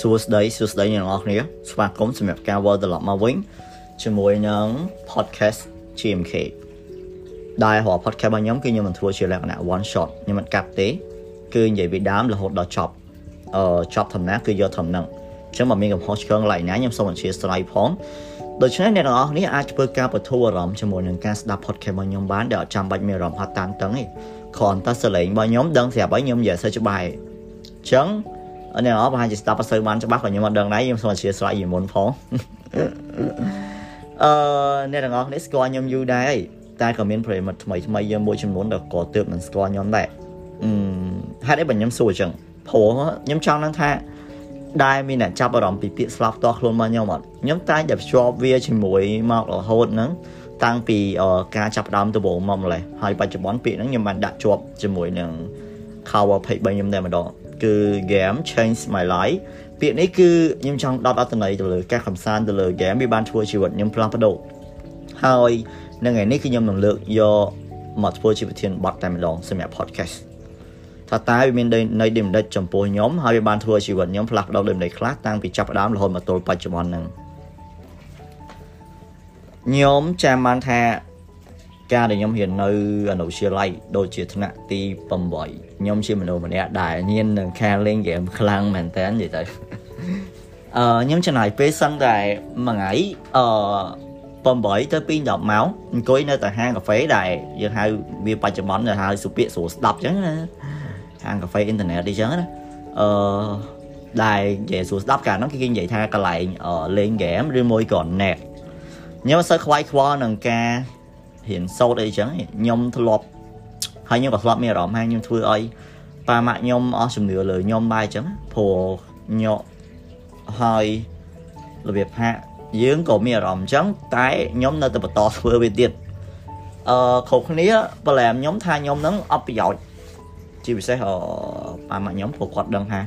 សួស្តីសួស្តីអ្នកនរគ្នាស្វាគមន៍សម្រាប់ការវិលត្រឡប់មកវិញជាមួយនឹង podcast GMK ដែលរាល់ podcast របស់ខ្ញុំគឺខ្ញុំមិនធ្វើជាលក្ខណៈ one shot ខ្ញុំមិនកាត់ទេ គឺនិយាយពីដើមរហូតដល់ចប់អឺចប់ធម្មតាគឺយកធម្មហ្នឹងអញ្ចឹងបើមានកំហុសឆ្គងកន្លែងណាខ្ញុំសូមអធិស្ឋានផងដូច្នេះអ្នកទាំងអស់គ្នាអាចធ្វើការបទូអារម្មណ៍ជាមួយនឹងការស្ដាប់ podcast របស់ខ្ញុំបានដែលអត់ចាំបាច់មានអារម្មណ៍ហត់តានតឹងទេគ្រាន់តែសលេងរបស់ខ្ញុំដឹងស្រាប់ហើយខ្ញុំនិយាយសើច្បាស់អញ្ចឹង អ្នកអរប្រហែលជាស្ដាប់អត់សូវបានច្បាស់ក៏ខ្ញុំអត់ដឹងដែរខ្ញុំសូមអធិស្ឋានយីមុនផងអឺអ្នកទាំងអស់គ្នាស្គាល់ខ្ញុំយូរដែរតែក៏មានប្រិមិត្តថ្មីថ្មីយើងមួយចំនួនដែលក៏ទើបមិនស្គាល់ខ្ញុំដែរអឺហេតុអីបើខ្ញុំសួរអញ្ចឹងព្រោះខ្ញុំចង់នឹងថាដែលមានអ្នកចាប់អារម្មណ៍ពីពាក្យស្លាប់ផ្ទាល់ខ្លួនមកខ្ញុំអត់ខ្ញុំតែតែភ្ជាប់វាជាមួយមករហូតហ្នឹងតាំងពីការចាប់ដើមដំបូងមកម្លេះហើយបច្ចុប្បន្នពាក្យហ្នឹងខ្ញុំបានដាក់ជាប់ជាមួយនឹង cover page របស់ខ្ញុំតែម្ដង គឺ game change my life ពាក្យនេះគឺខ្ញុំចង់ដកអត្ថន័យទៅលើការកំសាន្តទៅលើ game វាបានធ្វើជីវិតខ្ញុំផ្លាស់ប្ដូរហើយនៅថ្ងៃនេះគឺខ្ញុំនឹងលើកយកមកធ្វើជាប្រធានបទតែម្ដងសម្រាប់ podcast ថាតើវាមានន័យដូចម្ដេចចំពោះខ្ញុំហើយវាបានធ្វើជីវិតខ្ញុំផ្លាស់ប្ដូរដូចម្ដេចខ្លះតាំងពីចាប់ផ្ដើមរហូតមកទល់បច្ចុប្បន្នហ្នឹងខ្ញុំចាំបានថា ការដែលខ្ញុំរៀននៅអនុវិទ្យាល័យដូចជាថ្នាក់ទី8ខ្ញុំជាមនុស្សម្នាក់ដែលញៀននឹងការលេងហ្គេមខ្លាំងមែនតើនិយាយទៅអឺខ្ញុំចំណាយពេលសឹងតែមួយថ្ងៃអឺ8ទៅ2 10ម៉ោងអង្គុយនៅតែហាងកាហ្វេដែលយើងហៅវាបច្ចុប្បន្នដែលហៅសុភាកស្រួលស្ដាប់អញ្ចឹងណាហាងកាហ្វេអ៊ីនធឺណិតអីចឹងណាអឺដែលនិយាយស្រួលស្ដាប់កាលហ្នឹងគេនិយាយថាកន្លែងលេងហ្គេមឬមួយក៏ net ខ្ញុំអត់សូវខ្វាយខ្វល់នឹងការ រៀនសូត្រអីចឹងខ្ញុំធ្លាប់ហើយខ្ញុំក៏ធ្លាប់មានអារម្មណ៍ថាខ្ញុំធ្វើឲ្យប៉ាម៉ាក់ខ្ញុំអស់ជំនឿលើខ្ញុំដែរចឹងព្រោះញក់ហើយរបៀបថាយើងក៏មានអារម្មណ៍អញ្ចឹងតែខ្ញុំនៅតែបន្តធ្វើវាទៀតអឺគ្រប់គ្នាប្រឡែមខ្ញុំថាខ្ញុំនឹងអត់ប្រយោជន៍ជាពិសេសអឺប៉ាម៉ាក់ខ្ញុំព្រោះគាត់ដឹងថា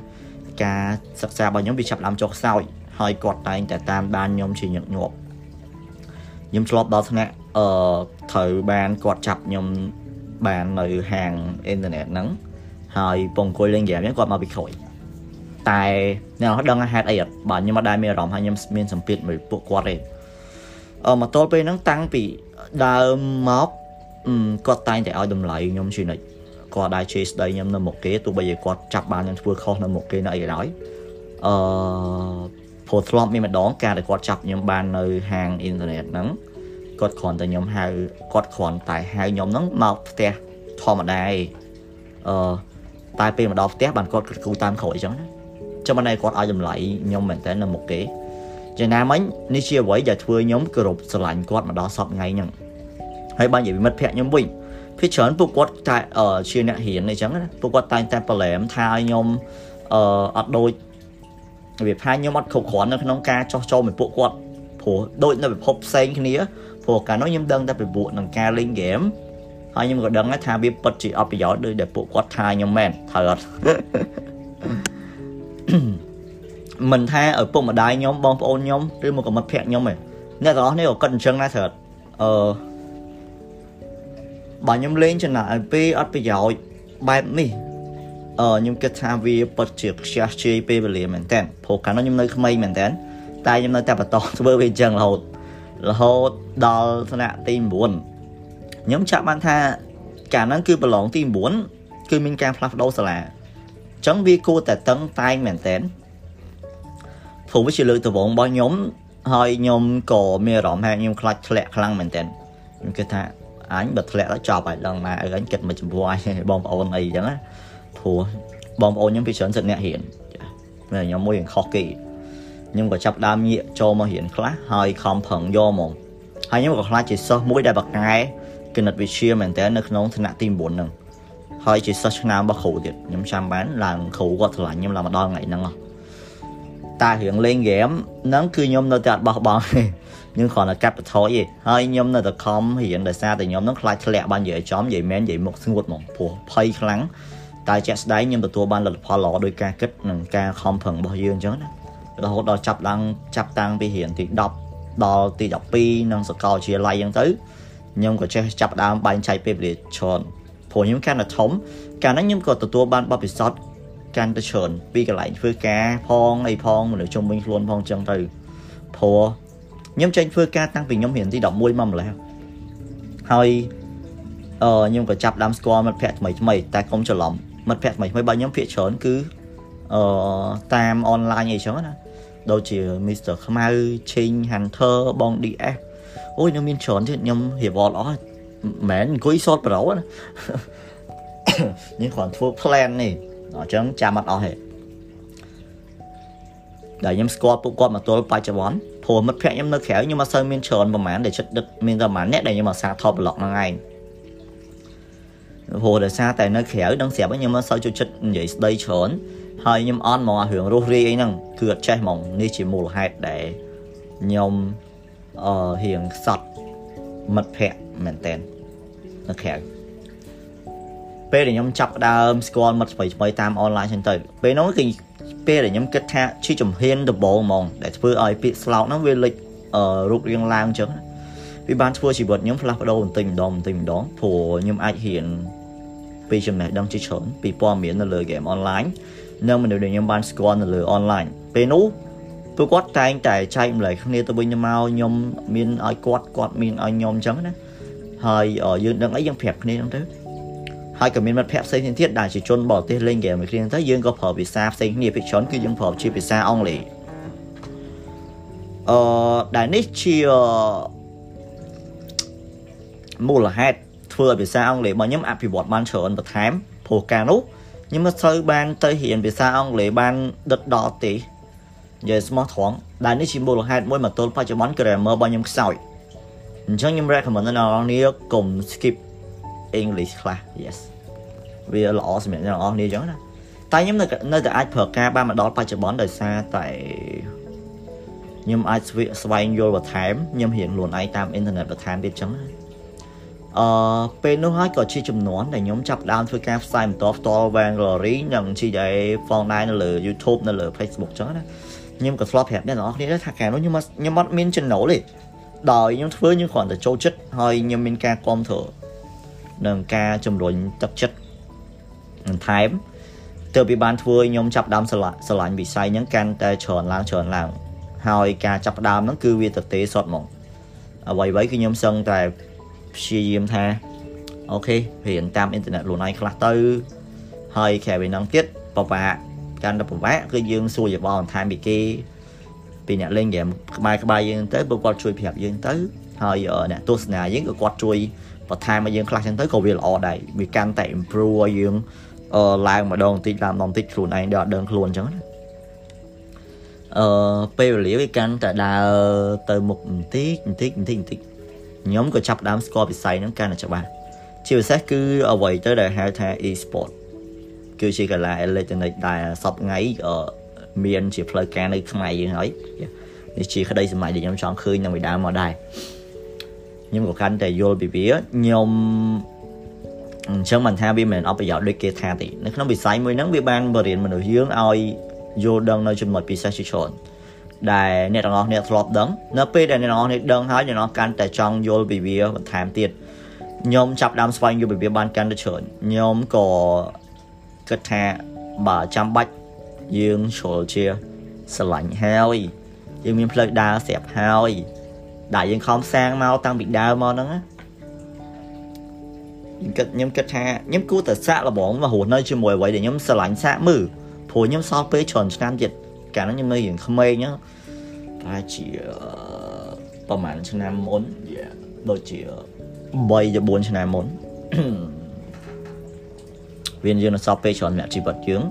ការសិក្សារបស់ខ្ញុំវាចាប់ដើមចុះខ្សោយហើយគាត់តែងតែតាមដានខ្ញុំជាញឹកញាប់ ខ្ញុំធ្លាប់ដល់ថ្នាក់អឺត្រូវបានគាត់ចាប់ខ្ញុំបាននៅហាងអ៊ីនធឺណិតហ្នឹងហើយពងអង្គុយលេងហ្គេមហ្នឹងគាត់មកពីក្រោយតែអ្នកនរដឹងហេតុអីអត់បាទខ្ញុំអត់ដែលមានអារម្មណ៍ថាខ្ញុំមានសម្ពាធមួយពួកគាត់ទេអឺមកទល់ពេលហ្នឹងតាំងពីដើមមកគាត់តែងតែឲ្យតម្លៃខ្ញុំជានិច្ចគាត់ដែរជេរស្ដីខ្ញុំនៅមុខគេទោះបីជាគាត់ចាប់បានខ្ញុំធ្វើខុសនៅមុខគេនៅអីក៏ដោយអឺ ព្រោះធ្លាប់មានម្ដងការដែលគាត់ចាប់ខ្ញុំបាននៅហាងអ៊ីនធឺណិតហ្នឹងគាត់គ្រាន់តែខ្ញុំហៅគាត់គ្រាន់តែហៅខ្ញុំហ្នឹងមកផ្ទះធម្មតាឯងអឺតែពេលមកដល់ផ្ទះបានគាត់គិតគូរតាមក្រោយអញ្ចឹងណាចាំមិនឲ្យគាត់ឲ្យចម្លៃខ្ញុំមែនតើនៅមុខគេយ៉ាងណាមិញនេះជាអ្វីដែលធ្វើខ្ញុំគោរពស្រឡាញ់គាត់មកដល់សពថ្ងៃហ្នឹងហើយបាននិយាយមិត្តភក្តិខ្ញុំវិញភាគច្រើនពួកគាត់តែជាអ្នករៀនអីចឹងណាពួកគាត់តែងតែប្រឡែមថាឲ្យខ្ញុំអឺអត់ដូច វាថាខ្ញុំអត់គ្រប់គ្រាន់នៅក្នុងការចោះចូលមួយពួកគាត់ព្រោះដូចនៅពិភពផ្សេងគ្នាព្រោះកាលនោះខ្ញុំដឹងតែពីពួកនឹងការលេងហ្គេមហើយខ្ញុំក៏ដឹងថាវាពិតជាអត់ប្រយោជន៍ដូចដែលពួកគាត់ថាខ្ញុំមែនត្រូវអត់មិនថាឪពុកម្ដាយខ្ញុំបងប្អូនខ្ញុំឬមកមិត្តភក្តិខ្ញុំទេអ្នកទាំងអស់នេះក៏គិតអញ្ចឹងដែរត្រូវអឺបើខ្ញុំលេងចំណាយពេលអត់ប្រយោជន៍បែបនេះអឺ ខ្ញុំគិតថាវាពិតជាខ្ជះជាយពេលវេលាមែនតើព្រោះកាលនោះខ្ញុំនៅក្មេងមែនតើតែខ្ញុំនៅតែបន្តធ្វើវាអញ្ចឹងរហូតរហូតដល់ថ្នាក់ទី9ខ្ញុំចាក់បានថាកាលហ្នឹងគឺប្រឡងទី9គឺមានការផ្លាស់ប្ដូរសាលាអញ្ចឹងវាគួរតែតឹងតែងមែនតើព្រោះវាជាលើកដំបូងរបស់ខ្ញុំហើយខ្ញុំក៏មានអារម្មណ៍ថាខ្ញុំខ្លាចធ្លាក់ខ្លាំងមែនតើខ្ញុំគិតថាអញបើធ្លាក់ទៅចប់ហើយដល់ណាអញគិតមកចំពោះអញបងប្អូនអីអញ្ចឹងណា ព្រោះបងប្អូនខ្ញុំពីច្រើនសិតអ្នករៀនចាខ្ញុំមួយខុសគេខ្ញុំក៏ចាប់ដើមងាកចូលមករៀនខ្លះហើយខំប្រឹងយកមកហើយខ្ញុំក៏ខ្លាចជាសិស្សមួយដែលបកកែគណិតវិទ្យាមែនតើនៅក្នុងថ្នាក់ទី9ហ្នឹងហើយជាសិស្សឆ្នាំរបស់គ្រូទៀតខ្ញុំចាំបានឡើងគ្រូគាត់ឆ្លាញ់ខ្ញុំឡើងមកដល់ថ្ងៃហ្នឹងតែរឿងលេងហ្គេមហ្នឹងគឺខ្ញុំនៅតែអត់បោះបង់ទេខ្ញុំគ្រាន់តែកាត់បន្ថយទេហើយខ្ញុំនៅតែខំរៀនដោយសារតែខ្ញុំហ្នឹងខ្លាចធ្លាក់បាននិយាយចំនិយាយមែននិយាយមុខស្ងួតហ្មងព្រោះភ័យខ្លាំង តែជាក់ស្ដែងខ្ញុំទទួលបានលទ្ធផលល្អដោយការគិតនិងការខំប្រឹងរបស់យើងអញ្ចឹងណារហូតដល់ចាប់ឡើងចាប់តាំងពីរៀនទី10ដល់ទី12និងសាកលវិទ្យាល័យអញ្ចឹងទៅខ្ញុំក៏ចេះចាប់ដើមបែងចែកពេលវេលាច្រើនព្រោះខ្ញុំកាន់តែធំកាលហ្នឹងខ្ញុំក៏ទទួលបានបទពិសោធន៍កាន់តែច្រើនពីកន្លែងធ្វើការផងអីផងមនុស្សជុំវិញខ្លួនផងចឹងទៅព្រោះខ្ញុំចេញធ្វើការតាំងពីខ្ញុំរៀនទី11មកម្លេះហើយអឺខ្ញុំក៏ចាប់ដើមស្គាល់មិត្តភ័ក្តិថ្មីថ្មីតែកុំច្រឡំ មិត្តភ័ក្តិថ្មីថ្មីរបស់ខ្ញុំភាគច្រើនគឺអឺតាមអនឡាញអីចឹងណាដូចជា Mr ខ្មៅ Ching Hunter បង DS អូយនៅមានច្រើនទៀតខ្ញុំរៀបអត់អស់មិនមែនអង្គុយសតប្រូណានេះគ្រាន់ធ្វើ plan នេះអញ្ចឹងចាំអត់អស់ទេដែលខ្ញុំស្គាល់ពួកគាត់មកទល់បច្ចុប្បន្នព្រោះមិត្តភ័ក្តិខ្ញុំនៅក្រៅខ្ញុំអត់សូវមានច្រើនប្រហែលដែលចិត្តដឹកមានតែប្រហែលអ្នកដែលខ្ញុំអាសាថតប្លុកហ្នឹងឯង ព្រោះដោយសារតែនៅក្រៅដឹងស្រាប់ខ្ញុំអត់សូវចូលចិត្តនិយាយស្ដីច្រើនហើយខ្ញុំអន់មកអារឿងរស់រាយអីហ្នឹងគឺអត់ចេះហ្មងនេះជាមូលហេតុដែលខ្ញុំអឺរៀងខ្សត់មិត្តភ័ក្តិមែនតើនៅក្រៅពេលដែលខ្ញុំចាប់ដើមស្គាល់មិត្តថ្មីថ្មីតាមអនឡាញចឹងទៅពេលនោះគឺពេលដែលខ្ញុំគិតថាជាជំហានដំបូងហ្មងដែលធ្វើឲ្យពាក្យស្លោកហ្នឹងវាលេចរូបរាងឡើងចឹង វាបានធ្វើជីវិតខ្ញុំផ្លាស់ប្ដូរបន្តិចម្ដងបន្តិចម្ដងព្រោះខ្ញុំអាចហ៊ានពីចំណេះដឹងជាច្រើនពីព័ត៌មាននៅលើ game online និងមនុស្សដែលខ្ញុំបានស្គាល់នៅលើ online ពេលនោះពួកគាត់តែងតែចែកម្លែកគ្នាទៅវិញទៅមកខ្ញុំមានឲ្យគាត់គាត់មានឲ្យខ្ញុំអញ្ចឹងណាហើយយើងដឹងអីយើងប្រាប់គ្នាហ្នឹងទៅហើយក៏មានមិត្តភ័ក្តិផ្សេងទៀតដែលជាជនបរទេសលេងហ្គេមមួយគ្នាទៅយើងក៏ប្រើភាសាផ្សេងគ្នាភាគច្រើនគឺយើងប្រើជាភាសាអង់គ្លេសអឺដែលនេះជា មូលហេតុធ្វើឲ្យភាសាអង់គ្លេសរបស់ខ្ញុំអភិវឌ្ឍបានច្រើនបន្ថែមព្រោះការនោះខ្ញុំមិនសូវបានទៅរៀនភាសាអង់គ្លេសបានដិតដល់ទេនិយាយស្មោះត្រង់ដែលនេះជាមូលហេតុមួយមកទល់បច្ចុប្បន្ន grammar របស់ខ្ញុំខ្សោយអញ្ចឹងខ្ញុំ recommend ដល់អ្នកនរកុំ skip English class yes វាល្អសម្រាប់អ្នកនរគ្នាអញ្ចឹងណាតែខ្ញុំនៅនៅតែអាចប្រើការបានមកដល់បច្ចុប្បន្នដោយសារតែខ្ញុំអាចស្វែងយល់បន្ថែមខ្ញុំរៀនខ្លួនឯងតាមអ៊ីនធឺណិតបន្ថែមទៀតអញ្ចឹងណា អឺពេលនោះហើយក៏ជាចំនួនដែលខ្ញុំចាប់ដើមធ្វើការផ្សាយបន្តផ្ទាល់ Vainglory និង GDA ផងដែរនៅលើ YouTube នៅលើ Facebook អញ្ចឹងណាខ្ញុំក៏ធ្លាប់ប្រាប់អ្នកនរគ្នាថាកាលនោះខ្ញុំខ្ញុំអត់មានចំណូលទេដោយខ្ញុំធ្វើខ្ញុំគ្រាន់តែចូលចិត្តហើយខ្ញុំមានការគ្រប់គ្រងនិងការជំរុញទឹកចិត្តបន្ថែមទើបវាបានធ្វើឲ្យខ្ញុំចាប់ដើមស្រឡាញ់វិស័យហ្នឹងកាន់តែច្រើនឡើងច្រើនឡើងហើយការចាប់ដើមហ្នឹងគឺវាទៅទេសុតហ្មងអ្វីៗគឺខ្ញុំសឹងតែ ព្យាយាមថាអូខេរៀនតាមអ៊ីនធឺណិតខ្លួនឯងខ្លះទៅ ហើយក្រៅពីហ្នឹងទៀតបបាក់កាន់តែពិបាកគឺយើងសួរយោបល់បន្ថែមពីគេពីអ្នកលេងហ្គេមក្បែរក្បែរយើងទៅបើគាត់ជួយប្រាប់យើងទៅហើយអ្នកទស្សនាយើងក៏គាត់ជួយបន្ថែមឲ្យយើងខ្លះចឹងទៅក៏វាល្អដែរវាកាន់តែ improve ឲ្យយើងអឺឡើងម្ដងបន្តិចឡើងម្ដងបន្តិចខ្លួនឯងដល់អត់ដឹងខ្លួនអញ្ចឹងណាអឺពេលវេលាវាកាន់តែដើរទៅមុខបន្តិចបន្តិចបន្តិចបន្តិច ខ្ញុំក៏ចាប់ដើមស្គាល់វិស័យហ្នឹងកាន់តែច្បាស់ជាពិសេសគឺអ្វីទៅដែលហៅថា e-sport គឺជាកីឡាអេឡិចត្រូនិកដែលសពថ្ងៃមានជាផ្លូវការនៅខ្មែរយើងហើយនេះជាក្តីសម័យដែលខ្ញុំចង់ឃើញនៅពីដើមមកដែរខ្ញុំក៏កាន់តែយល់ពីវាខ្ញុំអញ្ចឹងមិនថាវាមិនអត់ប្រយោជន៍ដូចគេថាទេនៅក្នុងវិស័យមួយហ្នឹងវាបានបរៀនមនុស្សយើងឲ្យយល់ដឹងនៅចំណុចពិសេសជាច្រើន ដែលអ្នកទាំងអស់គ្នាធ្លាប់ដឹងនៅពេលដែលអ្នកទាំងអស់គ្នាដឹងហើយអ្នកទាំងអស់កាន់តែចង់យល់ពីវាបន្ថែមទៀតខ្ញុំចាប់ដើមស្វែងយល់ពីវាបានកាន់តែច្រើនខ្ញុំក៏គិតថាបើចាំបាច់យើងជ្រុលជាស្រឡាញ់ហើយយើងមានផ្លូវដើរស្រាប់ហើយដែលយើងខំសាងមកតាំងពីដើមមកហ្នឹងណាខ្ញុំគិតខ្ញុំគិតថាខ្ញុំគួរតែសាក់លបងមករស់នៅជាមួយអ្វីដែលខ្ញុំស្រឡាញ់សាក់មើលព្រោះខ្ញុំសល់ពេលច្រើនឆ្នាំទៀត កាលនោះខ្ញុំនៅរៀងក្មេងហ្នឹងប្រហែលជាប្រហែលឆ្នាំមុនដូចជា3ទៅ4ឆ្នាំមុនវាយើងនៅសល់ពេលច្រើនសម្រាប់ជីវិតយើង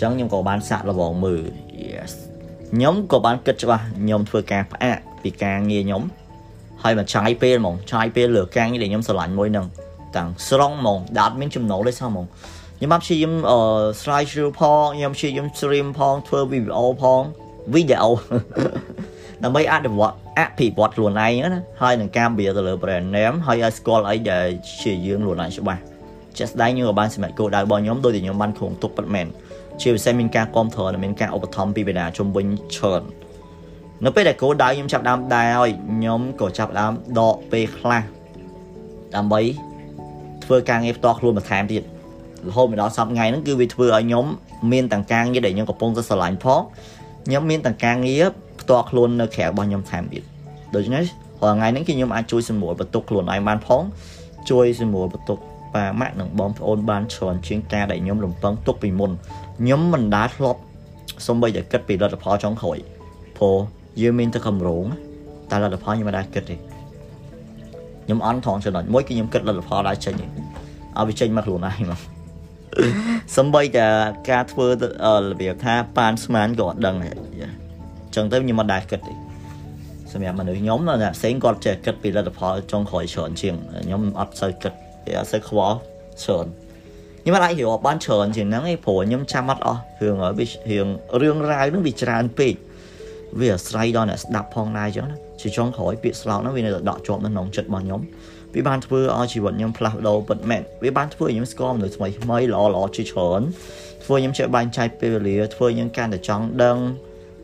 ចឹងខ្ញុំក៏បានសាក់លបងមើល yes ខ្ញុំក៏បានគិតច្បាស់ខ្ញុំធ្វើការផ្អាកពីការងារខ្ញុំហើយមកចាយពេលហ្មងចាយពេលលើការងារដែលខ្ញុំស្រឡាញ់មួយហ្នឹងទាំងស្រុងហ្មងដែលអត់មានចំណូលទេសោះហ្មង ខ្ញុំបានព្យាយាមអឺ slide show ផងខ្ញុំព្យាយាម stream ផងធ្វើ video ផងវីដេអូដើម្បីអនុវត្តអភិវឌ្ឍខ្លួនឯងណាហើយនឹងការ build ទៅលើ brand name ហើយឲ្យស្គាល់អីដែលជាយើងខ្លួនឯងច្បាស់ជាក់ស្ដែងខ្ញុំក៏បានសម្រេចគោលដៅរបស់ខ្ញុំដោយតែខ្ញុំបានគ្រោងទុកពិតមែនជាពិសេសមានការគ្រប់គ្រងនិងមានការឧបត្ថម្ភពីបណ្ដាជំវិញច្រើននៅពេលដែលគោលដៅខ្ញុំចាប់ដើមដែរហើយខ្ញុំក៏ចាប់ដើមដកពេលខ្លះដើម្បីធ្វើធ្វើការងារផ្ទាល់ខ្លួនបន្ថែមទៀត រហូតមកដល់សប្តាហ៍ថ្ងៃហ្នឹងគឺវាធ្វើឲ្យខ្ញុំមានទាំងការងារដែលខ្ញុំកំពុងតែស្រឡាញ់ផងខ្ញុំមានទាំងការងារផ្ទាល់ខ្លួននៅក្រៅរបស់ខ្ញុំថែមទៀតដូច្នេះរាល់ថ្ងៃហ្នឹងគឺខ្ញុំអាចជួយសម្រួលបន្ទុកខ្លួនឯងបានផងជួយសម្រួលបន្ទុកប៉ាម៉ាក់និងបងប្អូនបានច្រើនជាងការដែលខ្ញុំរំពឹងទុកពីមុនខ្ញុំមិនដាល់ធ្លាប់សំបីតែគិតពីលទ្ធផលចុងក្រោយព្រោះយើងមានតែកម្រងតែលទ្ធផលខ្ញុំមិនដាល់គិតទេខ្ញុំអន់ថងចំណុចមួយគឺខ្ញុំគិតលទ្ធផលដែរចេញឲ្យវាចេញមកខ្លួនឯងមក សំបីតែការធ្វើរបៀបថាប៉ានស្មានក៏អត់ដឹងដែរអញ្ចឹងទៅខ្ញុំមិនដែរគិតទេសម្រាប់មនុស្សខ្ញុំណាផ្សេងគាត់ចេះគិតពីលទ្ធផលចុងក្រោយច្រើនជាងខ្ញុំអត់សូវគិតវាអត់សូវខ្វល់ច្រើនខ្ញុំអាច hiểu បានច្រើនជាងហ្នឹងឯងព្រោះខ្ញុំចាំអត់អស់រឿងវារឿងរឿងរ៉ាវហ្នឹងវាច្រើនពេកវាអាស្រ័យដល់អ្នកស្ដាប់ផងដែរអញ្ចឹងណាជាចុងក្រោយពាក្យស្លោកហ្នឹងវានៅតែដកជាប់នៅក្នុងចិត្តរបស់ខ្ញុំ វាបានធ្វើឲ្យជីវិតខ្ញុំផ្លាស់ប្ដូរពិតមែនវាបានធ្វើឲ្យខ្ញុំស្គាល់មនុស្សថ្មីថ្មីល្អល្អជាច្រើនធ្វើខ្ញុំចេះបែងចែកពេលវេលាធ្វើខ្ញុំកាន់តែចង់ដឹង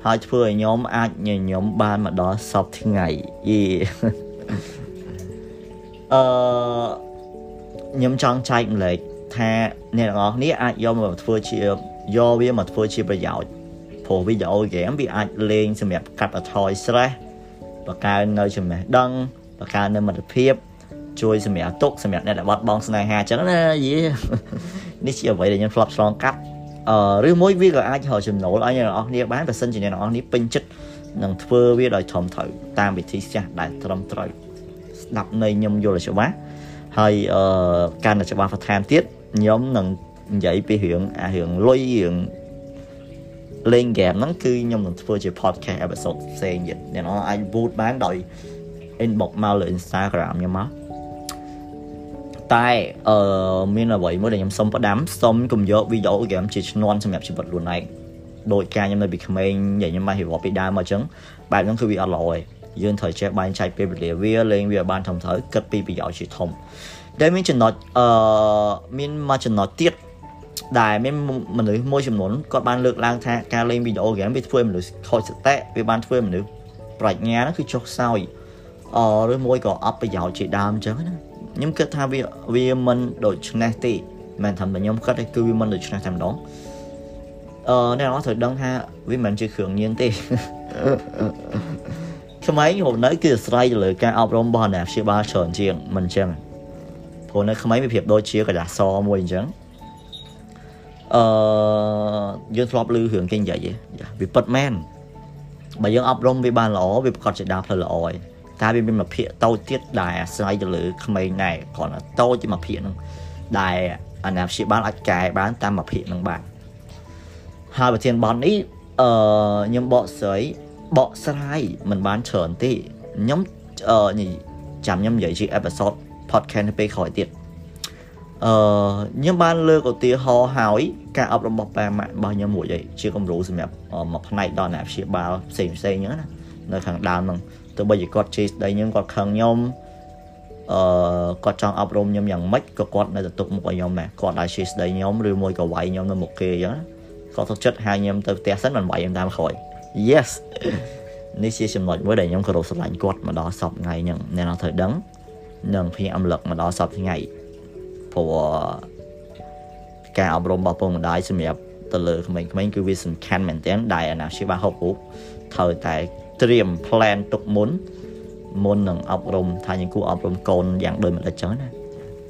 ហើយធ្វើឲ្យខ្ញុំអាចញញឹមបានមកដល់សពថ្ងៃយីអឺខ្ញុំចង់ចែកម្លែកថាអ្នកទាំងអស់គ្នាអាចយកមកធ្វើជាយកវាមកធ្វើជាប្រយោជន៍ព្រោះវីដេអូហ្គេមវាអាចលេងសម្រាប់កាត់បន្ថយ stress បង្កើននៅចំណេះដឹងបង្កើននៅមិត្តភាព ជួយសម្រាប់ទុកសម្រាប់អ្នកដែលបាត់បង់ស្នេហាអញ្ចឹងណាយីនេះជាអ្វីដែលខ្ញុំធ្លាប់ឆ្លងកាត់អឺឬមួយវាក៏អាចរកចំណូលឲ្យអ្នកនរអស់គ្នាបានបើសិនជាអ្នកនរអស់គ្នាពេញចិត្តនឹងធ្វើវាដោយធំត្រូវតាមវិធីសាស្ត្រដែលត្រឹមត្រូវស្ដាប់នៃខ្ញុំយល់ឲ្យច្បាស់ហើយអឺការតែច្បាស់បន្ថែមទៀតខ្ញុំនឹងនិយាយពីរឿងអារឿងលុយរឿងលេងហ្គេមហ្នឹងគឺខ្ញុំនឹងធ្វើជា podcast episode ផ្សេងទៀតអ្នកនរអាច vote បានដោយ inbox មកលើ Instagram ខ្ញុំមក តែអឺមានអ្វីមួយដែលខ្ញុំសុំផ្ដាំសុំកុំយកវីដេអូហ្គេមជាឈ្នន់សម្រាប់ជីវិតខ្លួនឯងដោយការខ្ញុំនៅពីក្មេងនិយាយខ្ញុំមករៀបរាប់ពីដើមមកអញ្ចឹងបែបហ្នឹងគឺវាអត់ល្អទេយើងត្រូវចេះបែងចែកពេលវេលាវាលេងវាបានធំត្រូវគិតពីប្រយោជន៍ជាធំដែលមានចំណុចអឺមានមួយចំណុចទៀតដែលមានមនុស្សមួយចំនួនគាត់បានលើកឡើងថាការលេងវីដេអូហ្គេមវាធ្វើឲ្យមនុស្សខូចសតិវាបានធ្វើឲ្យមនុស្សប្រាជ្ញាហ្នឹងគឺចុះខ្សោយអឺឬមួយក៏អត់ប្រយោជន៍ជាដើមអញ្ចឹងណា ខ្ញុំគិតថាវាវាមិនដូច្នេះទេមិនថាខ្ញុំគិតទេគឺវាមិនដូច្នេះតែម្ដងអឺអ្នកនរត្រូវដឹងថាវាមិនជាគ្រឿងញៀនទេខ្មែរហូបនៅគឺអាស្រ័យទៅលើការអប់រំរបស់អ្នកព្យាបាលច្រើនជាងមិនអញ្ចឹងព្រោះនៅខ្មែរវាប្រៀបដូចជាកលាសមួយអញ្ចឹងអឺយើងធ្លាប់ឮរឿងគេនិយាយវាពិតមែនបើយើងអប់រំវាបានល្អវាប្រកាសជាដើរផ្លូវល្អហើយ តែវាមានមួយភាគតូចទៀតដែលអាស្រ័យទៅលើក្មេងដែរគ្រាន់តែតូចជាមួយភាគហ្នឹងដែលអាណាព្យាបាលអាចកែបានតាមមួយភាគហ្នឹងបានហើយប្រធានបទនេះអឺខ្ញុំបកស្រាយបកស្រាយមិនបានច្រើនទេខ្ញុំអឺចាំខ្ញុំនិយាយជា episode podcast ទៅពេលក្រោយទៀតអឺខ្ញុំបានលើកឧទាហរណ៍ហើយការអប់រំរបស់ប៉ាម៉ាក់របស់ខ្ញុំមួយឯងជាគំរូសម្រាប់មួយផ្នែកដល់អ្នកព្យាបាលផ្សេងផ្សេងអញ្ចឹងណានៅខាងដើមហ្នឹង ទោះបីជាគាត់ជេរស្ដីខ្ញុំគាត់ខឹងខ្ញុំអឺគាត់ចង់អប់រំខ្ញុំយ៉ាងម៉េចក៏គាត់នៅតែទុកមុខឲ្យខ្ញុំដែរគាត់ដែរជេរស្ដីខ្ញុំឬមួយក៏វាយខ្ញុំនៅមុខគេអញ្ចឹងគាត់ទុកចិត្តហៅខ្ញុំទៅផ្ទះសិនមិនវាយខ្ញុំតាមក្រោយ Yes នេះជាចំណុចមួយដែលខ្ញុំគោរពស្រឡាញ់គាត់មកដល់សពថ្ងៃហ្នឹងអ្នកនរត្រូវដឹងនិងភ្ញាក់រំលឹកមកដល់សពថ្ងៃព្រោះការអប់រំរបស់ពុកម្ដាយសម្រាប់ទៅលើក្មេងៗគឺវាសំខាន់មែនទែនដែលអាណាព្យាបាលហុករូបត្រូវតែ ត្រៀម plan ទុកមុនមុននឹងអប់រំថាយើងគួរអប់រំកូនយ៉ាងដូចម្ដេចចឹងណា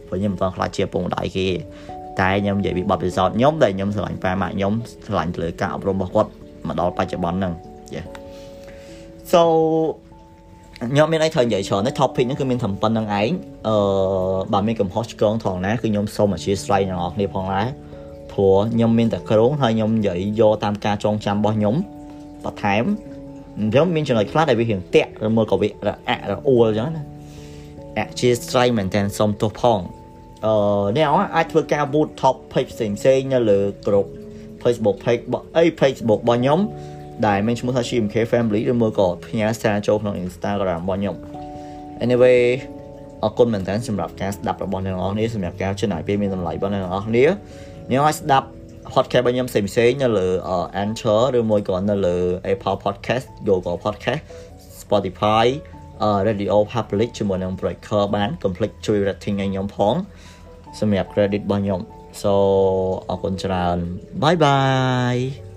ព្រោះខ្ញុំមិនទាន់ខ្លាចជាពុកម្ដាយគេតែខ្ញុំនិយាយពីបទពិសោធន៍ខ្ញុំដែលខ្ញុំស្រឡាញ់ប៉ាម៉ាក់ខ្ញុំស្រឡាញ់ទៅលើការអប់រំរបស់គាត់មកដល់បច្ចុប្បន្នហ្នឹង Yeah so ខ្ញុំមានអីត្រូវនិយាយច្រើនទេ topic ហ្នឹងគឺមានតែប៉ុណ្្នឹងឯងអឺបើមានកំហុសឆ្គងថងណាគឺខ្ញុំសូមអធិស្ឋានអ្នកនរគ្នាផងដែរព្រោះខ្ញុំមានតែក្រុងហើយខ្ញុំនិយាយយកតាមការចងចាំរបស់ខ្ញុំបន្ថែម អញ្ចឹងមានចំណុចខ្លះដែលវារៀងតាក់ឬមើលក៏វារអាក់រអួលអញ្ចឹងណាអាក់ជា strike មែនតើសុំទោសផងអឺអ្នកអាចធ្វើការ boot top page ផ្សេងផ្សេងនៅលើ group Facebook page អី Facebook របស់ខ្ញុំដែលមានឈ្មោះថា CMK Family ឬមើលក៏ផ្ញើសារចូលក្នុង Instagram របស់ខ្ញុំ Anyway អរគុណមែនតើសម្រាប់ការស្ដាប់របស់អ្នកនរគ្នាសម្រាប់ការចំណាយពេលមានតម្លៃរបស់អ្នកនរគ្នាខ្ញុំឲ្យស្ដាប់ podcast របស់ខ្ញុំផ្សេងផ្សេងនៅលើ Anchor ឬមួយក៏នៅលើ Apple Podcast Google Podcast Spotify Radio Public ជាមួយនឹង Breaker បាន complete ជួយ rating ឲ្យខ្ញុំផងសម្រាប់ credit របស់ខ្ញុំ so អរគុណច្រើន bye bye